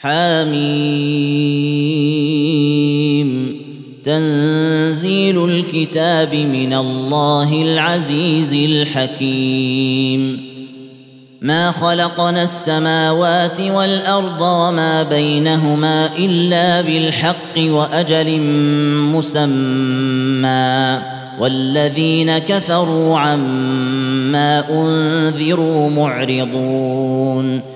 حميم. تنزيل الكتاب من الله العزيز الحكيم. ما خلقنا السماوات والأرض وما بينهما إلا بالحق وأجل مسمى. والذين كفروا عما أنذروا معرضون.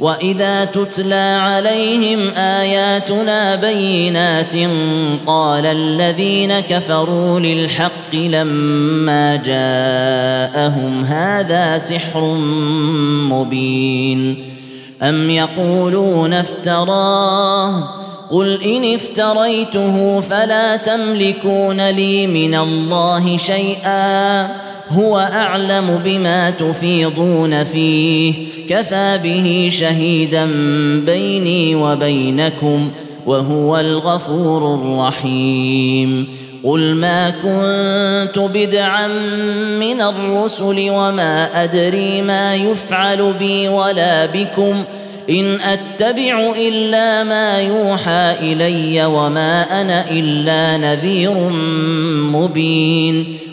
واذا تتلى عليهم اياتنا بينات قال الذين كفروا للحق لما جاءهم هذا سحر مبين ام يقولون افتراه قل ان افتريته فلا تملكون لي من الله شيئا هو أعلم بما تفيضون فيه. كفى به شهيدا بيني وبينكم وهو الغفور الرحيم. قل ما كنت بدعا من الرسل وما أدري ما يفعل بي ولا بكم. إن أتبع إلا ما يوحى إلي وما أنا إلا نذير مبين.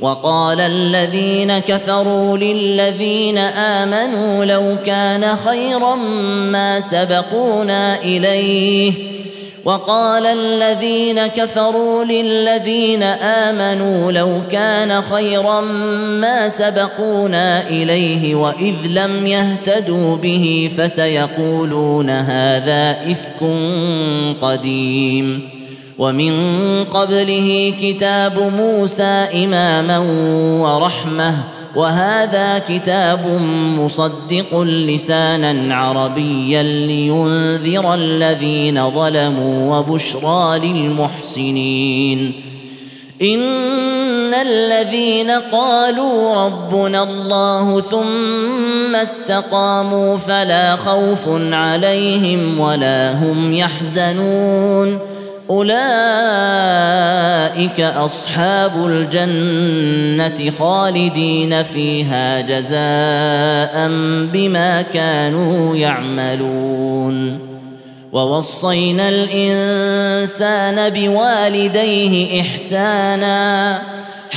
وقال الذين كفروا للذين آمنوا لو كان خيرا ما سبقونا إليه. وقال الذين كفروا للذين آمنوا لو كان خيرا ما سبقونا إليه وإذ لم يهتدوا به فسيقولون هذا إفك قديم. ومن قبله كتاب موسى إماما ورحمة وهذا كتاب مصدق لسانا عربيا لينذر الذين ظلموا وبشرى للمحسنين. إن الذين قالوا ربنا الله ثم استقاموا فلا خوف عليهم ولا هم يحزنون. أولئك أصحاب الجنة خالدين فيها جزاء بما كانوا يعملون. ووصينا الإنسان بوالديه إحسانا.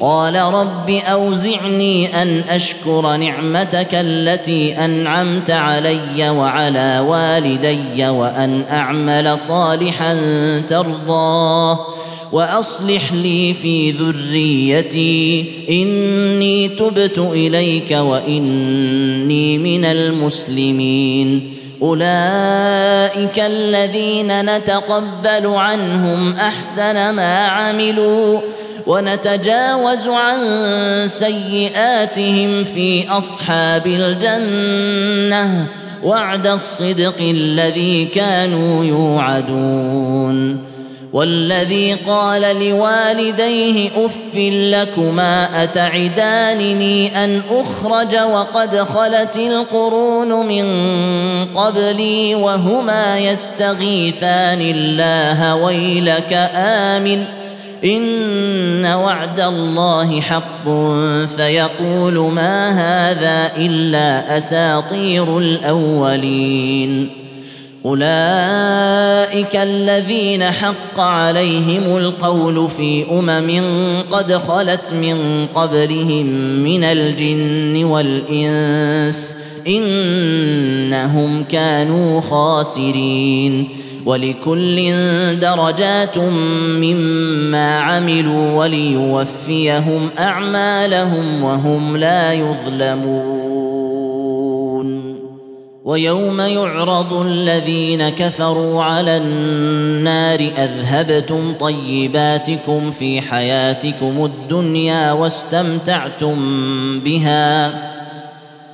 قال رب أوزعني أن أشكر نعمتك التي أنعمت علي وعلى والدي وأن أعمل صالحا ترضاه وأصلح لي في ذريتي. إني تبت إليك وإني من المسلمين. أولئك الذين نتقبل عنهم أحسن ما عملوا. ونتجاوز عن سيئاتهم في أصحاب الجنة وعد الصدق الذي كانوا يوعدون. والذي قال لوالديه أف لكما أتعدانني أن أخرج وقد خلت القرون من قبلي وهما يستغيثان الله ويلك آمن. إن وعد الله حق فيقول ما هذا إلا أساطير الأولين. أولئك الذين حق عليهم القول في أمم قد خلت من قبلهم من الجن والإنس إنهم كانوا خاسرين. ولكل درجات مما عملوا وليوفيهم أعمالهم وهم لا يظلمون. ويوم يعرض الذين كفروا على النار أذهبتم طيباتكم في حياتكم الدنيا واستمتعتم بها.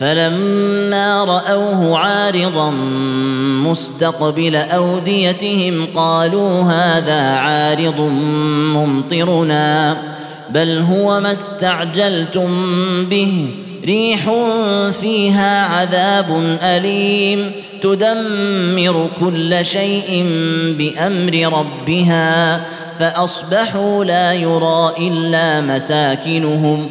فلما رأوه عارضا مستقبل أوديتهم قالوا هذا عارض ممطرنا بل هو ما استعجلتم به. ريح فيها عذاب أليم تدمر كل شيء بأمر ربها فأصبحوا لا يرى إلا مساكنهم.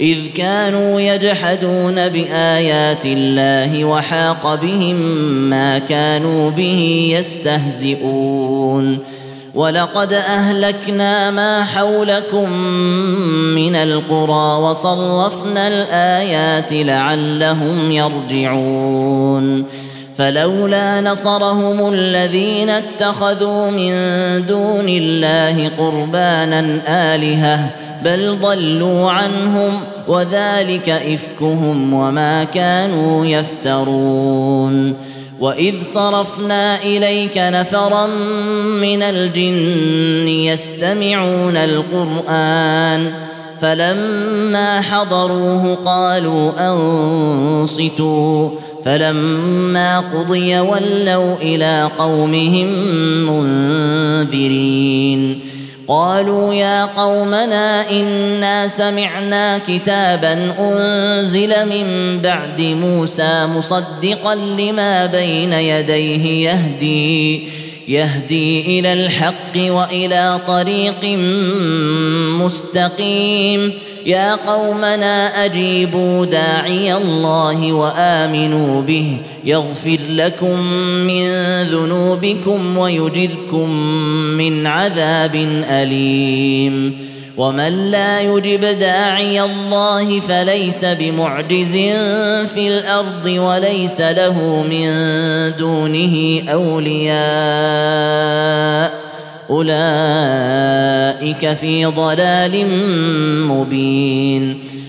إذ كانوا يجحدون بآيات الله وحاق بهم ما كانوا به يستهزئون. ولقد أهلكنا ما حولكم من القرى وصرفنا الآيات لعلهم يرجعون. فلولا نصرهم الذين اتخذوا من دون الله قربانا آلهة بل ضلوا عنهم وذلك إفكهم وما كانوا يفترون وإذ صرفنا إليك نفرا من الجن يستمعون القرآن فلما حضروه قالوا أنصتوا فلما قضي ولوا إلى قومهم منذرين قالوا يا قومنا إنا سمعنا كتابا أنزل من بعد موسى مصدقا لما بين يديه يهدي يهدي إلى الحق وإلى طريق مستقيم. يا قومنا أجيبوا داعي الله وآمنوا به يغفر لكم من ذنوبكم ويجركم من عذاب أليم. ومن لا يجب داعي الله فليس بمعجز في الأرض وليس له من دونه أولياء. أولئك في ضلال مبين.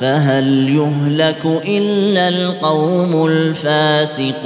فهل يهلك إلا القوم الفاسقون